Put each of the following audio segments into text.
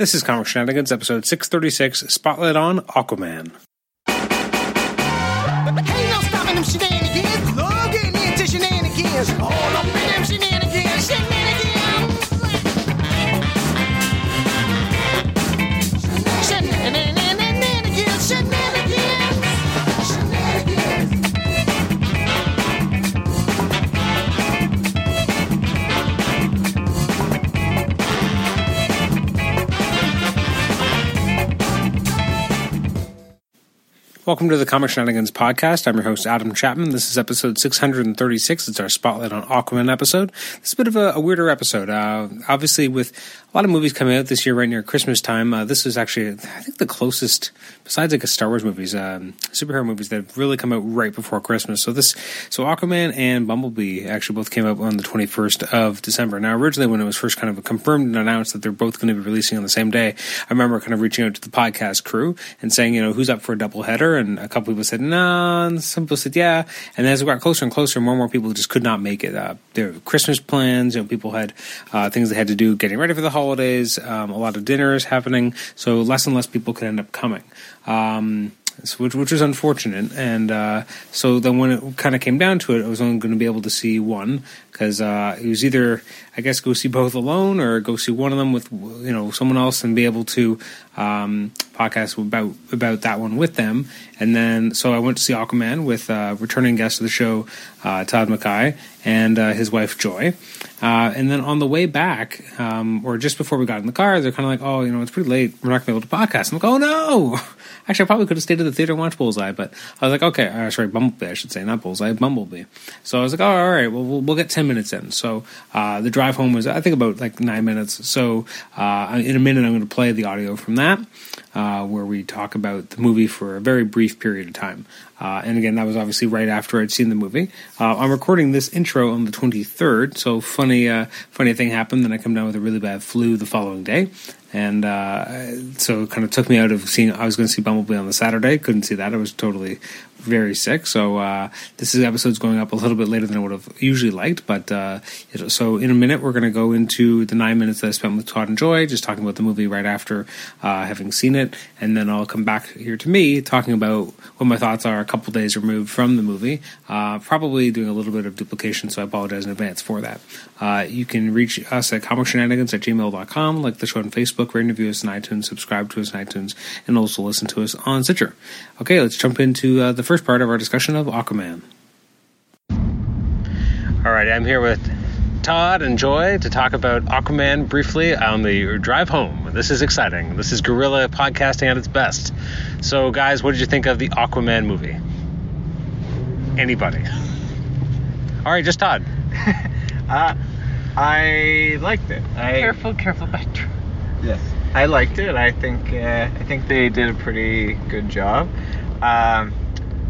This is Comic Shenanigans, episode 636, Spotlight on Aquaman. All up in them. Shenanigans. Shenanigans. Welcome to the Comic Shenanigans podcast. I'm your host, Adam Chapman. This is episode 636. It's our Spotlight on Aquaman episode. It's a bit of a, a weirder episode. Uh, obviously, with a lot of movies coming out this year right near Christmas time, uh, this is actually, I think, the closest, besides like a Star Wars movies, um, superhero movies that have really come out right before Christmas. So this, so Aquaman and Bumblebee actually both came out on the 21st of December. Now, originally, when it was first kind of confirmed and announced that they're both going to be releasing on the same day, I remember kind of reaching out to the podcast crew and saying, you know, who's up for a double header? And a couple people said no, some people said yeah. And as we got closer and closer, more and more people just could not make it. Uh, their Christmas plans, you know, people had uh, things they had to do, getting ready for the holidays. Um, a lot of dinners happening, so less and less people could end up coming. Um, which, which was unfortunate, and uh, so then when it kind of came down to it, I was only going to be able to see one because uh, it was either I guess go see both alone or go see one of them with you know someone else and be able to um, podcast about about that one with them. And then so I went to see Aquaman with uh, returning guest of the show uh, Todd McKay and uh, his wife Joy. Uh, and then on the way back, um, or just before we got in the car, they're kind of like, "Oh, you know, it's pretty late. We're not going to be able to podcast." I'm like, "Oh no!" Actually, I probably could have stayed at the theater and watched Bullseye, but I was like, "Okay, uh, sorry, Bumblebee, I should say, not Bullseye, Bumblebee." So I was like, "Oh, all right, well, we'll, we'll get ten minutes in." So uh, the drive home was, I think, about like nine minutes. So uh, in a minute, I'm going to play the audio from that, uh, where we talk about the movie for a very brief period of time. Uh, and again, that was obviously right after I'd seen the movie. Uh, I'm recording this intro on the 23rd, so funny, uh, funny thing happened. Then I come down with a really bad flu the following day, and uh, so it kind of took me out of seeing. I was going to see Bumblebee on the Saturday, couldn't see that. I was totally very sick. So uh, this is episode's going up a little bit later than I would have usually liked. But uh, so in a minute, we're going to go into the nine minutes that I spent with Todd and Joy, just talking about the movie right after uh, having seen it, and then I'll come back here to me talking about what my thoughts are a couple days removed from the movie. Uh, probably doing a little bit of duplication, so I apologize in advance for that. Uh, you can reach us at comicshenanigans at gmail.com, like the show on Facebook, rate and review us on iTunes, subscribe to us on iTunes, and also listen to us on Stitcher. Okay, let's jump into uh, the first part of our discussion of Aquaman. All right, I'm here with Todd and Joy to talk about Aquaman briefly on the drive home. This is exciting. This is guerrilla podcasting at its best. So, guys, what did you think of the Aquaman movie? Anybody? All right, just Todd. Uh, I liked it. I, Careful, careful, back. Yes. I liked it. I think uh, I think they did a pretty good job. Um,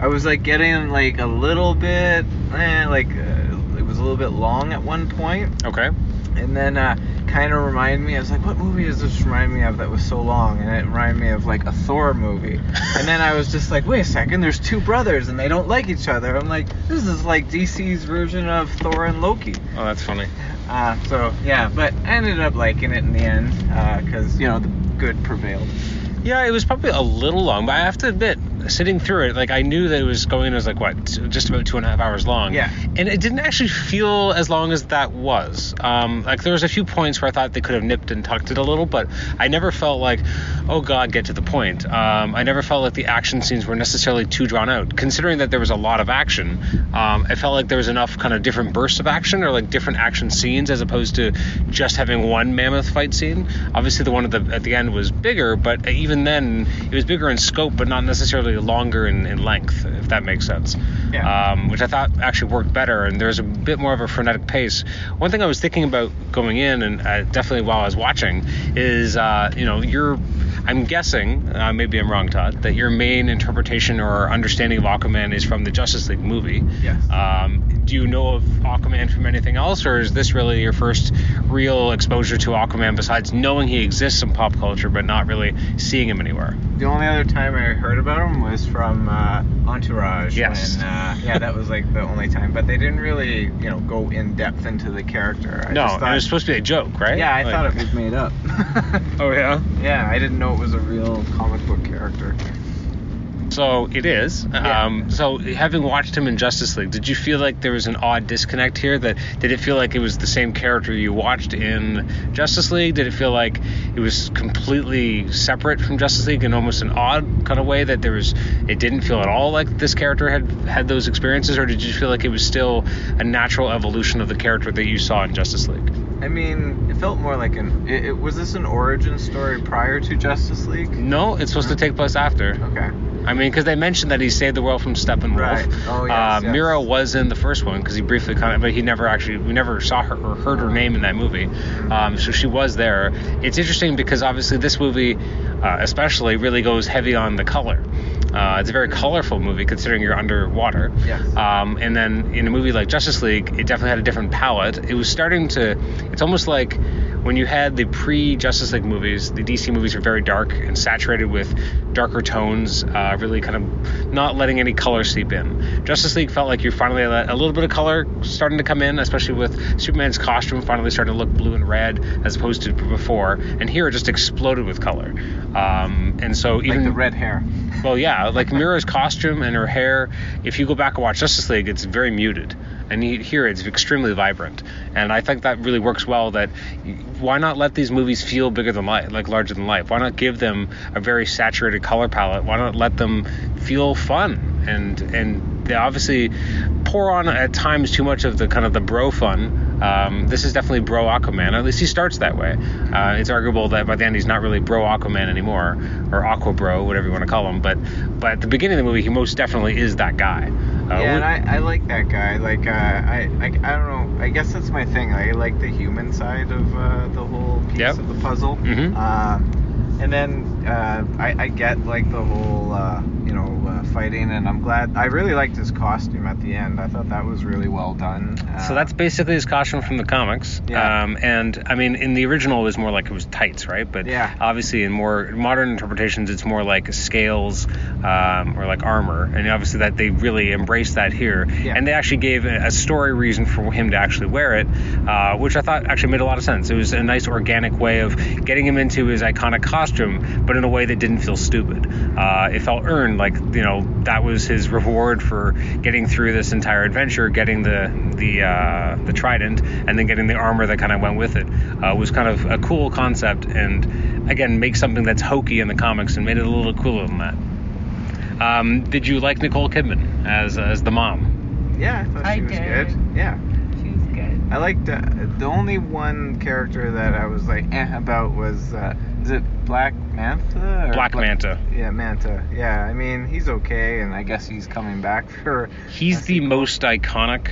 I was like getting like a little bit eh, like uh, it was a little bit long at one point, Okay. and then uh, kind of reminded me. I was like, "What movie does this remind me of that was so long?" And it reminded me of like a Thor movie. and then I was just like, "Wait a second, there's two brothers and they don't like each other." I'm like, "This is like DC's version of Thor and Loki." Oh, that's funny. Uh, so yeah, but I ended up liking it in the end because you know the good prevailed. Yeah, it was probably a little long, but I have to admit, sitting through it, like I knew that it was going. It was like what, just about two and a half hours long. Yeah. and it didn't actually feel as long as that was. Um, like there was a few points where I thought they could have nipped and tucked it a little, but I never felt like, oh god, get to the point. Um, I never felt like the action scenes were necessarily too drawn out. Considering that there was a lot of action, um, I felt like there was enough kind of different bursts of action or like different action scenes as opposed to just having one mammoth fight scene. Obviously, the one at the at the end was bigger, but even then, it was bigger in scope, but not necessarily longer in, in length, if that makes sense. Yeah. Um, which I thought actually worked better, and there's a bit more of a frenetic pace. One thing I was thinking about going in, and uh, definitely while I was watching, is uh, you know your. I'm guessing, uh, maybe I'm wrong, Todd, that your main interpretation or understanding of Aquaman is from the Justice League movie. Yes. Um, do you know of Aquaman from anything else, or is this really your first real exposure to Aquaman besides knowing he exists in pop culture but not really seeing him anywhere? The only other time I heard about him was from uh, Entourage. Yes. When, uh, yeah, that was like the only time. But they didn't really, you know, go in depth into the character. I no, just thought, it was supposed to be a joke, right? Yeah, I Like- thought it was made up. Oh yeah. yeah, I didn't know it was a real comic book character. So it is. Yeah. Um, so having watched him in Justice League, did you feel like there was an odd disconnect here? That did it feel like it was the same character you watched in Justice League? Did it feel like it was completely separate from Justice League in almost an odd kind of way that there was? It didn't feel at all like this character had had those experiences, or did you feel like it was still a natural evolution of the character that you saw in Justice League? I mean, it felt more like an. It, it, was this an origin story prior to Justice League? No, it's supposed to take place after. Okay. I mean, because they mentioned that he saved the world from Steppenwolf. Right. Oh, yes, uh, yes. Mera was in the first one because he briefly kind of, but he never actually, we never saw her or heard her name in that movie. Um, so she was there. It's interesting because obviously this movie, uh, especially, really goes heavy on the color. Uh, it's a very colorful movie considering you're underwater. Yes. Um, and then in a movie like Justice League, it definitely had a different palette. It was starting to, it's almost like when you had the pre Justice League movies, the DC movies were very dark and saturated with darker tones, uh, really kind of not letting any color seep in. Justice League felt like you finally let a little bit of color starting to come in, especially with Superman's costume finally starting to look blue and red as opposed to before. And here it just exploded with color. Um, and so even Like the red hair. Well, yeah, like Mera's costume and her hair. If you go back and watch Justice League, it's very muted, and here it's extremely vibrant. And I think that really works well. That why not let these movies feel bigger than life, like larger than life? Why not give them a very saturated color palette? Why not let them feel fun? And and they obviously pour on at times too much of the kind of the bro fun. Um, this is definitely bro Aquaman. At least he starts that way. Uh, it's arguable that by the end he's not really bro Aquaman anymore, or Aqua Bro, whatever you want to call him. But but at the beginning of the movie, he most definitely is that guy. Uh, yeah, we- and I, I like that guy. Like, uh, I, I, I don't know. I guess that's my thing. I like the human side of uh, the whole piece Yep. of the puzzle. Mhm. Um, and then uh, I, I get like the whole, uh, you know, uh, fighting, and I'm glad. I really liked his costume at the end. I thought that was really well done. Uh, So that's basically his costume from the comics. Yeah. Um, and I mean, in the original, it was more like it was tights, right? But Yeah. obviously, in more modern interpretations, it's more like scales um, or like armor. And obviously, that they really embraced that here. Yeah. And they actually gave a story reason for him to actually wear it, uh, which I thought actually made a lot of sense. It was a nice organic way of getting him into his iconic costume, but in a way that didn't feel stupid. Uh, it felt earned, like you know that was his reward for getting through this entire adventure, getting the the uh, the trident, and then getting the armor that kind of went with it. Uh, was kind of a cool concept, and again, make something that's hokey in the comics and made it a little cooler than that. Um, did you like Nicole Kidman as as the mom? yeah, I thought I she was did. good. Yeah. She was good. I liked uh, the only one character that I was like eh about was uh, is it Black Manta? Or Black Manta. Yeah, Manta. Yeah, I mean he's okay, and I guess he's coming back for. He's the most iconic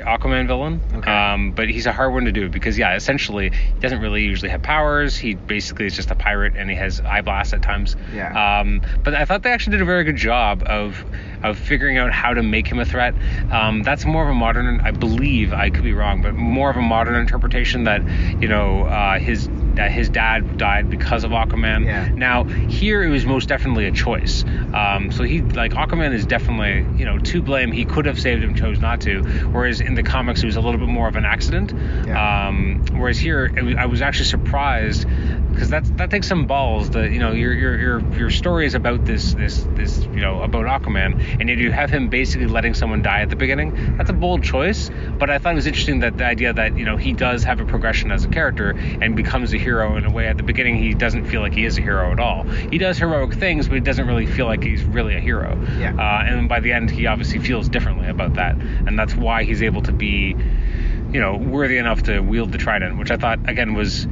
Aquaman villain, Okay. um, but he's a hard one to do because, yeah, essentially he doesn't really usually have powers. He basically is just a pirate, and he has eye blasts at times. Yeah. Um, but I thought they actually did a very good job of of figuring out how to make him a threat. Um, that's more of a modern, I believe, I could be wrong, but more of a modern interpretation that you know uh, his that his dad died because of Aquaman. Yeah. Now here it was most definitely a choice. Um, so he like Aquaman is definitely you know to blame. He could have saved him, chose not to. Whereas in the comics it was a little bit more of an accident. Yeah. Um, whereas here was, I was actually surprised because that's that takes some balls. The you know your your your your story is about this this this you know about Aquaman, and yet you have him basically letting someone die at the beginning. That's a bold choice, but I thought it was interesting that the idea that you know he does have a progression as a character and becomes a hero in a way. At the beginning, he doesn't feel like he is a hero at all. He does heroic things, but he doesn't really feel like he's really a hero. Yeah. Uh, and by the end, he obviously feels differently about that, and that's why he's able to be you know, worthy enough to wield the trident, which I thought again was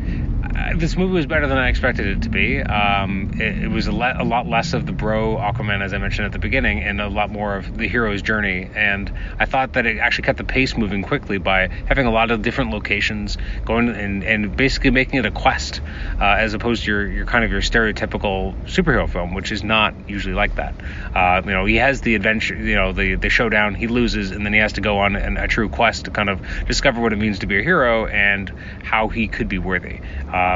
this movie was better than I expected it to be. Um, it, it was a, le- a lot less of the bro Aquaman, as I mentioned at the beginning, and a lot more of the hero's journey. And I thought that it actually kept the pace moving quickly by having a lot of different locations, going and, and basically making it a quest, uh, as opposed to your, your kind of your stereotypical superhero film, which is not usually like that. Uh, you know, he has the adventure, you know, the the showdown, he loses, and then he has to go on an, a true quest to kind of discover what it means to be a hero and how he could be worthy.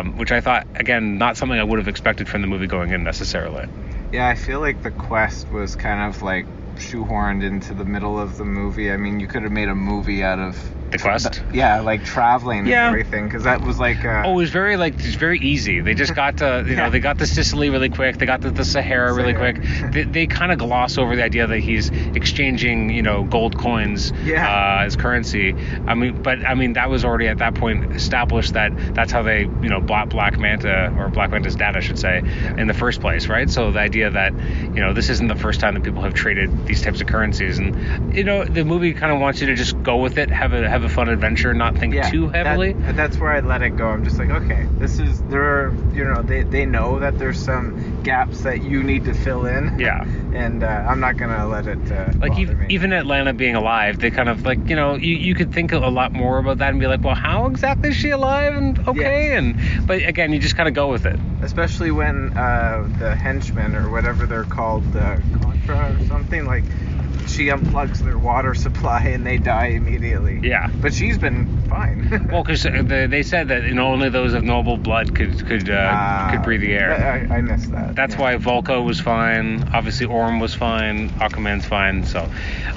Um, which I thought, again, not something I would have expected from the movie going in necessarily. Yeah, I feel like the quest was kind of like shoehorned into the middle of the movie. I mean, you could have made a movie out of The quest? yeah, like traveling Yeah. and everything, because that was like. Uh, Oh, it was very like it's very easy. They just got to you know they got to Sicily really quick. They got to the Sahara really Sahara. quick. They, they kind of gloss over the idea that he's exchanging you know gold coins Yeah. uh, as currency. I mean, but I mean that was already at that point established that that's how they you know bought Black Manta or Black Manta's dad, I should say, in the first place, right? So the idea that you know this isn't the first time that people have traded these types of currencies, and you know the movie kind of wants you to just go with it, have a have a fun adventure, not think yeah, too that- heavily. that's where I let it go. I'm just like, okay, this is there. Are, you know, they they know that there's some gaps that you need to fill in. Yeah. And uh, I'm not gonna let it. Uh, like even, me. even Atlanna being alive, they kind of like you know you, you could think a lot more about that and be like, well, how exactly is she alive and okay, Yes. and but again, you just kind of go with it. especially when uh, the henchmen or whatever they're called, uh, Or something, like she unplugs their water supply and they die immediately. Yeah. But she's been fine. Well, because they said that you know only those of noble blood could could uh, Ah, could breathe the air. I, I missed that. That's yeah. why Vulko was fine. Obviously, Orm was fine. Aquaman's fine. So,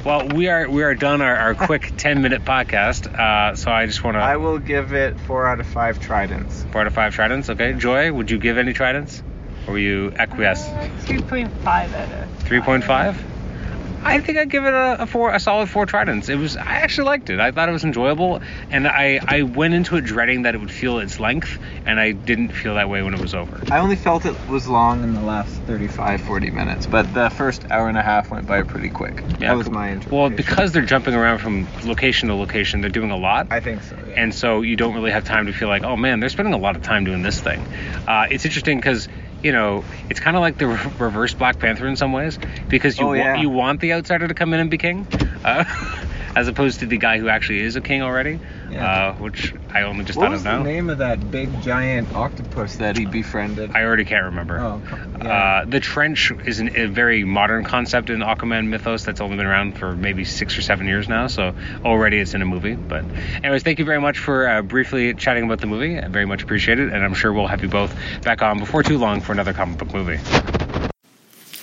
well, we are we are done our, our quick ten minute podcast. Uh, so I just want to. I will give it four out of five tridents. four out of five tridents. Okay, Joy, would you give any tridents, or were you acquiesce? Uh, 3.5 out of. Three point five. I think I'd give it a, a four, a solid four tridents. It was, I actually liked it. I thought it was enjoyable, and I, I went into it dreading that it would feel its length, and I didn't feel that way when it was over. I only felt it was long in the last 35, 40 minutes, but the first hour and a half went by pretty quick. that was my interpretation. Well, because they're jumping around from location to location, they're doing a lot. I think so. Yeah. and so you don't really have time to feel like, oh man, they're spending a lot of time doing this thing. Uh, it's interesting because you know it's kind of like the re- reverse Black Panther in some ways because you Oh, wa- you want the outsider to come in and be king, uh, as opposed to the guy who actually is a king already, Yeah. uh, which I only just what thought was of the name of that big giant octopus that he befriended? I already can't remember. oh, come- yeah. Uh, the trench is an, a very modern concept in Aquaman mythos that's only been around for maybe six or seven years now. So already it's in a movie. But anyways, thank you very much for uh, briefly chatting about the movie. I very much appreciate it, and I'm sure we'll have you both back on before too long for another comic book movie.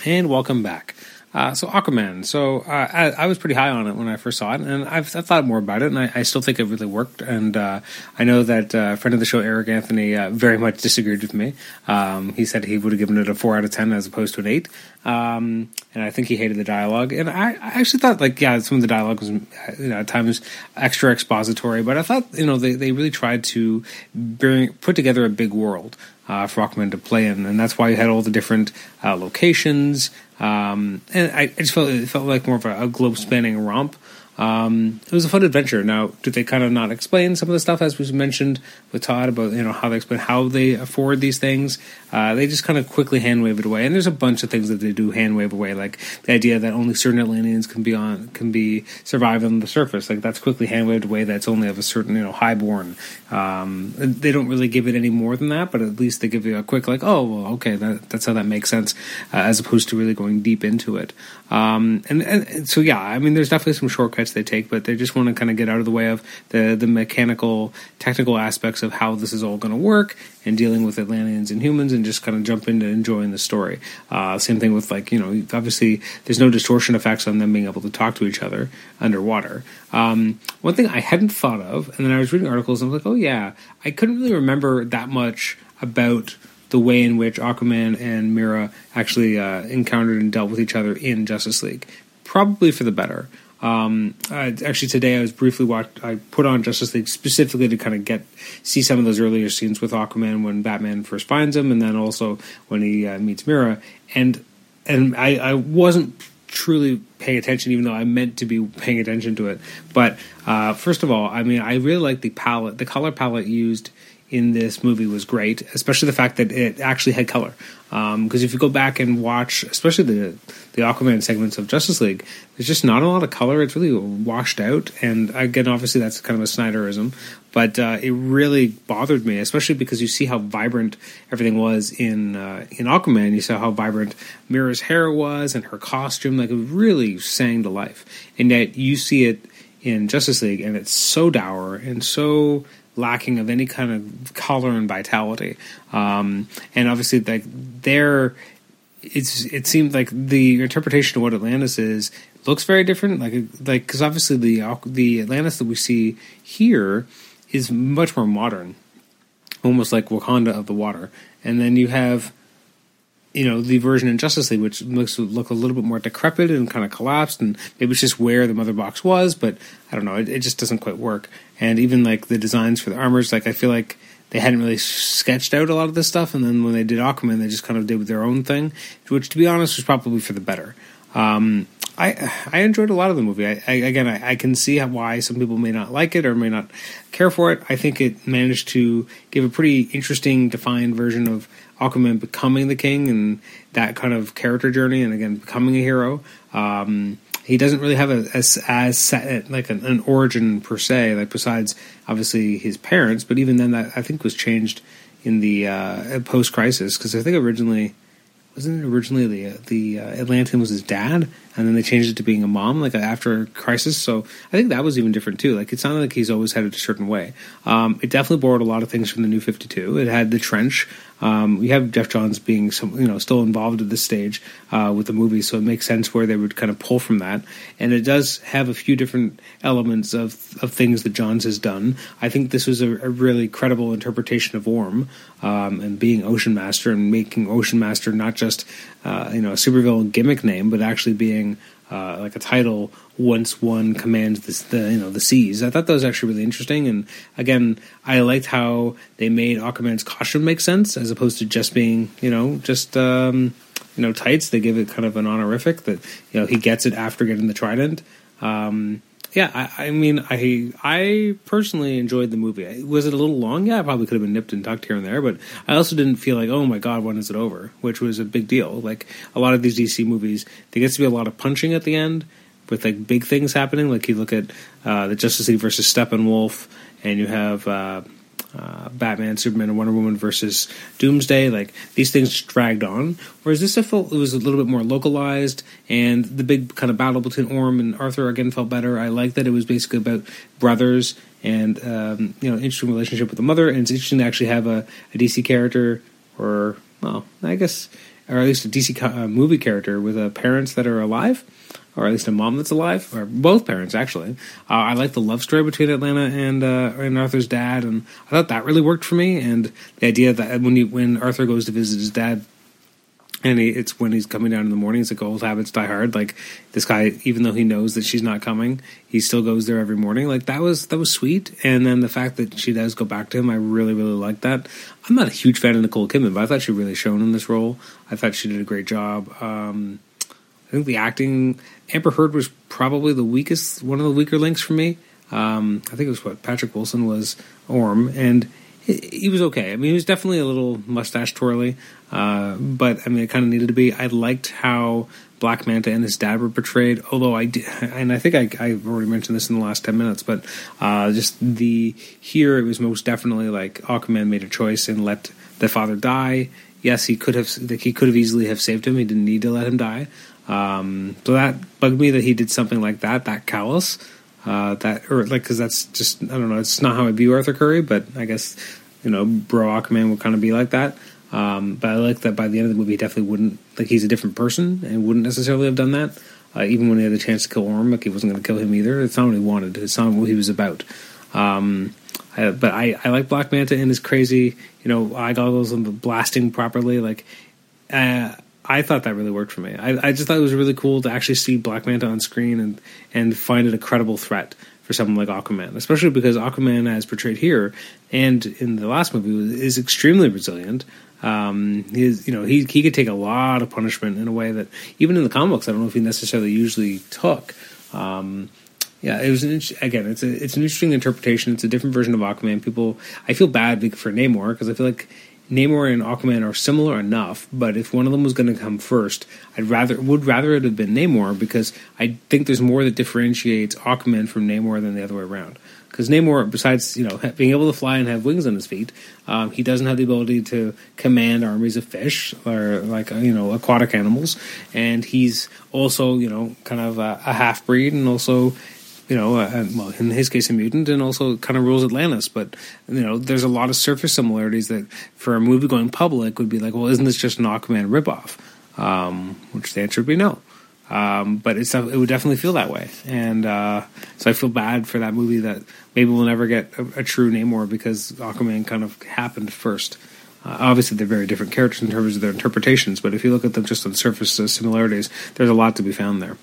And welcome back. Uh, so Aquaman. So uh, I, I was pretty high on it when I first saw it, and I've, I've thought more about it, and I, I still think it really worked. And uh, I know that uh, a friend of the show, Eric Anthony, uh, very much disagreed with me. Um, he said he would have given it a four out of ten as opposed to an eight, um, and I think he hated the dialogue. And I, I actually thought, like, yeah, some of the dialogue was, you know, at times extra expository, but I thought, you know, they, they really tried to bring put together a big world uh, for Aquaman to play in, and that's why you had all the different uh, locations. Um, and I, just felt it felt like more of a, a globe spanning romp. Um, it was a fun adventure. Now, did they kind of not explain some of the stuff as was mentioned with Todd about you know how they explain how they afford these things? Uh, they just kind of quickly hand wave it away. And there's a bunch of things that they do hand wave away, like the idea that only certain Atlanteans can be on can be survive on the surface. Like that's quickly hand waved away. That's only of a certain you know highborn. Um, they don't really give it any more than that, but at least they give you a quick like, oh well, okay, that, that's how that makes sense, uh, as opposed to really going deep into it. Um, and, and so yeah, I mean, there's definitely some shortcuts they take, but they just want to kind of get out of the way of the the mechanical, technical aspects of how this is all going to work and dealing with Atlanteans and humans, and just kind of jump into enjoying the story. Uh, same thing with like you know, obviously there's no distortion effects on them being able to talk to each other underwater. Um, one thing I hadn't thought of, and then I was reading articles and I was like, oh yeah, I couldn't really remember that much about the way in which Aquaman and Mera actually uh, encountered and dealt with each other in Justice League. Probably for the better. Um, uh, actually, today I was briefly watched. I put on Justice League specifically to kind of get see some of those earlier scenes with Aquaman when Batman first finds him, and then also when he uh, meets Mera. And and I, I wasn't truly paying attention, even though I meant to be paying attention to it. But uh, first of all, I mean, I really like the palette, the color palette used in this movie was great, especially the fact that it actually had color. Because if you go back and watch, especially the the Aquaman segments of Justice League, there's just not a lot of color. It's really washed out, and again, obviously that's kind of a Snyderism, but uh, it really bothered me, especially because you see how vibrant everything was in uh, in Aquaman. You saw how vibrant Mera's hair was and her costume, like it really sang to life, and yet you see it in Justice League, and it's so dour and so lacking of any kind of color and vitality. Um, and obviously, like there, it's it seemed like the interpretation of what Atlantis is looks very different. Like like because obviously the the Atlantis that we see here is much more modern, almost like Wakanda of the water. And then you have you know the version in Justice League, which looks look a little bit more decrepit and kind of collapsed, and maybe it's just where the mother box was, but I don't know, it, it just doesn't quite work. And even like the designs for the armors, like I feel like they hadn't really sketched out a lot of this stuff, and then when they did Aquaman, they just kind of did their own thing, which to be honest was probably for the better. Um, I I enjoyed a lot of the movie. I, I again I, I, can see why some people may not like it or may not care for it. I think it managed to give a pretty interesting, defined version of Aquaman becoming the king and that kind of character journey, and again becoming a hero. Um, he doesn't really have a as, as set, like an, an, origin per se, like besides obviously his parents. But even then, that I think was changed in the uh, post crisis because I think originally wasn't it originally the the uh, Atlantean was his dad, and then they changed it to being a mom, like after Crisis. So I think that was even different too. Like it sounded like he's always headed a certain way. Um, it definitely borrowed a lot of things from the New Fifty Two. It had the trench. Um, we have Geoff Johns being some, you know, still involved at this stage uh, with the movie, so it makes sense where they would kind of pull from that. And it does have a few different elements of of things that Johns has done. I think this was a, a really credible interpretation of Orm um, and being Ocean Master and making Ocean Master not just uh, you know a supervillain gimmick name, but actually being uh, like a title once one commands the, the, you know the seas. I thought that was actually really interesting, and again, I liked how they made Aquaman's costume make sense as opposed to just being you know just um, you know tights. They give it kind of an honorific that you know he gets it after getting the trident. Um, yeah, I, I, mean, I I personally enjoyed the movie. Was it a little long? Yeah, I probably could have been nipped and tucked here and there, but I also didn't feel like, oh my god, when is it over? Which was a big deal. Like a lot of these DC movies, there gets to be a lot of punching at the end with like big things happening. Like you look at uh, the Justice League versus Steppenwolf, and you have. Uh, uh, Batman, Superman, and Wonder Woman versus Doomsday. Like these things dragged on. Whereas this, I felt it was a little bit more localized, and the big kind of battle between Orm and Arthur again felt better. I like that it was basically about brothers and um, you know interesting relationship with the mother, and it's interesting to actually have a, a DC character, or well, I guess, or at least a DC co- uh, movie character with uh, parents that are alive or at least a mom that's alive, or both parents actually. Uh, I like the love story between Atlanna and uh, and Arthur's dad, and I thought that really worked for me. And the idea that when he, when Arthur goes to visit his dad, and he, it's when he's coming down in the morning, it's like old habits die hard. Like this guy, even though he knows that she's not coming, he still goes there every morning. Like that was that was sweet. And then the fact that she does go back to him, I really really like that. I'm not a huge fan of Nicole Kidman, but I thought she really shone in this role. I thought she did a great job. Um, think the acting Amber Heard was probably the weakest, one of the weaker links for me. Um, I think it was what Patrick Wilson was Orm, and he, he, was okay. I mean, he was definitely a little mustache twirly, uh, but I mean, it kind of needed to be. I liked how Black Manta and his dad were portrayed, although I did, and I think I, I've already mentioned this in the last ten minutes, but uh, just the here it was most definitely like Aquaman made a choice and let the father die. Yes, he could have he could have easily have saved him. He didn't need to let him die. Um, so that bugged me that he did something like that, that callous. Uh, that or like because that's just I don't know. It's not how I view Arthur Curry, but I guess you know, Bro Aquaman would kind of be like that. Um, but I like that by the end of the movie, he definitely wouldn't like he's a different person and wouldn't necessarily have done that. Uh, even when he had the chance to kill Orm, like he wasn't going to kill him either. It's not what he wanted. It's not what he was about. Um, I, but I, I like Black Manta and his crazy, you know, eye goggles and blasting properly. Like, uh, I thought that really worked for me. I, I, just thought it was really cool to actually see Black Manta on screen and and find it a credible threat for someone like Aquaman, especially because Aquaman, as portrayed here and in the last movie, is extremely resilient. Um, he is, you know, he he could take a lot of punishment in a way that even in the comics, I don't know if he necessarily usually took. Um, Yeah, it was an again. It's a it's an interesting interpretation. It's a different version of Aquaman. People, I feel bad for Namor because I feel like Namor and Aquaman are similar enough. But if one of them was going to come first, I'd rather would rather it have been Namor because I think there's more that differentiates Aquaman from Namor than the other way around. Because Namor, besides you know being able to fly and have wings on his feet, um, he doesn't have the ability to command armies of fish or like uh, you know aquatic animals, and he's also you know kind of a, a half breed and also you know, uh, well, in his case, a mutant, and also kind of rules Atlantis. But you know, there's a lot of surface similarities that, for a movie going public, would be like, well, isn't this just an Aquaman ripoff? Um, which the answer would be no. Um, but it's it would definitely feel that way, and uh, so I feel bad for that movie that maybe we'll never get a, a true Namor because Aquaman kind of happened first. Uh, obviously, they're very different characters in terms of their interpretations, but if you look at them just on surface similarities, there's a lot to be found there.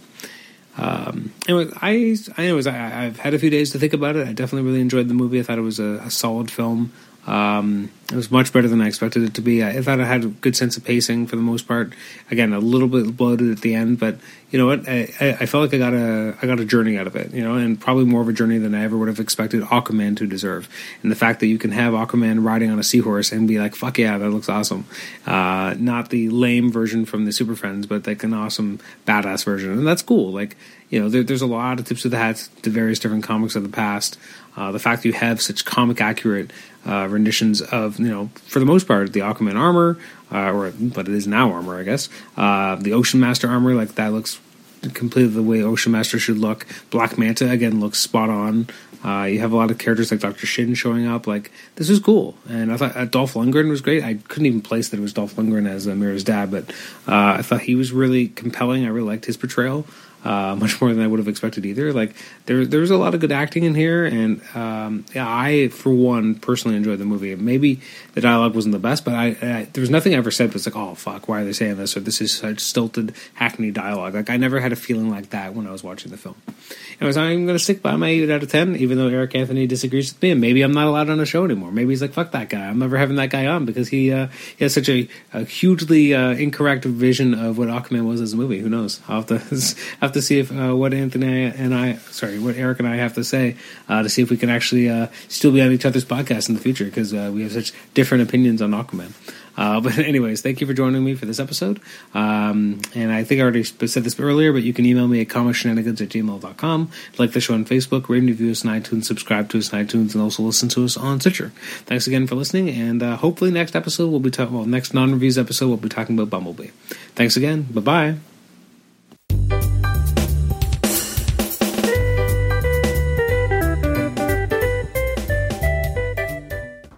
Um, I, anyways, I, I've had a few days to think about it. I definitely really enjoyed the movie. I thought it was a, a solid film. Um, it was much better than I expected it to be. I, I thought it had a good sense of pacing for the most part. Again, a little bit bloated at the end, but you know what? I, I, I felt like I got a I got a journey out of it. You know, and probably more of a journey than I ever would have expected Aquaman to deserve. And the fact that you can have Aquaman riding on a seahorse and be like, "Fuck yeah, that looks awesome," uh, not the lame version from the Super Friends, but like an awesome badass version, and that's cool. Like you know, there, there's a lot of tips of the hats to various different comics of the past. Uh, the fact that you have such comic accurate uh, renditions of, you know, for the most part, the Aquaman armor, uh, or but it is now armor, I guess. Uh, the Ocean Master armor, like that looks completely the way Ocean Master should look. Black Manta again looks spot on. Uh, you have a lot of characters like Doctor Shin showing up. Like this is cool, and I thought uh, Dolph Lundgren was great. I couldn't even place that it was Dolph Lundgren as uh, Mera's dad, but uh, I thought he was really compelling. I really liked his portrayal. Uh, much more than I would have expected either. Like there, there was a lot of good acting in here, and um, yeah, I for one personally enjoyed the movie. Maybe the dialogue wasn't the best, but I, I there was nothing I ever said that was like, "Oh fuck, why are they saying this?" or "This is such stilted, hackney dialogue. Like I never had a feeling like that when I was watching the film. Anyways, I'm going to stick by my eight out of ten, even though Eric Anthony disagrees with me, and maybe I'm not allowed on the show anymore. Maybe he's like, "Fuck that guy, I'm never having that guy on," because he uh, he has such a, a hugely uh, incorrect vision of what Aquaman was as a movie. Who knows? I'll have to have to see if uh, what Anthony and I, sorry, what Eric and I have to say uh, to see if we can actually uh, still be on each other's podcast in the future because uh, we have such different opinions on Aquaman. Uh, but anyways, thank you for joining me for this episode. Um, and I think I already said this earlier, but you can email me at comicshenanigans at gmail.com. Like the show on Facebook, rate and review us on iTunes, subscribe to us on iTunes, and also listen to us on Stitcher. Thanks again for listening, and hopefully next episode we'll be talking, well, next non-reviews episode we'll be talking about Bumblebee. Thanks again. Bye-bye.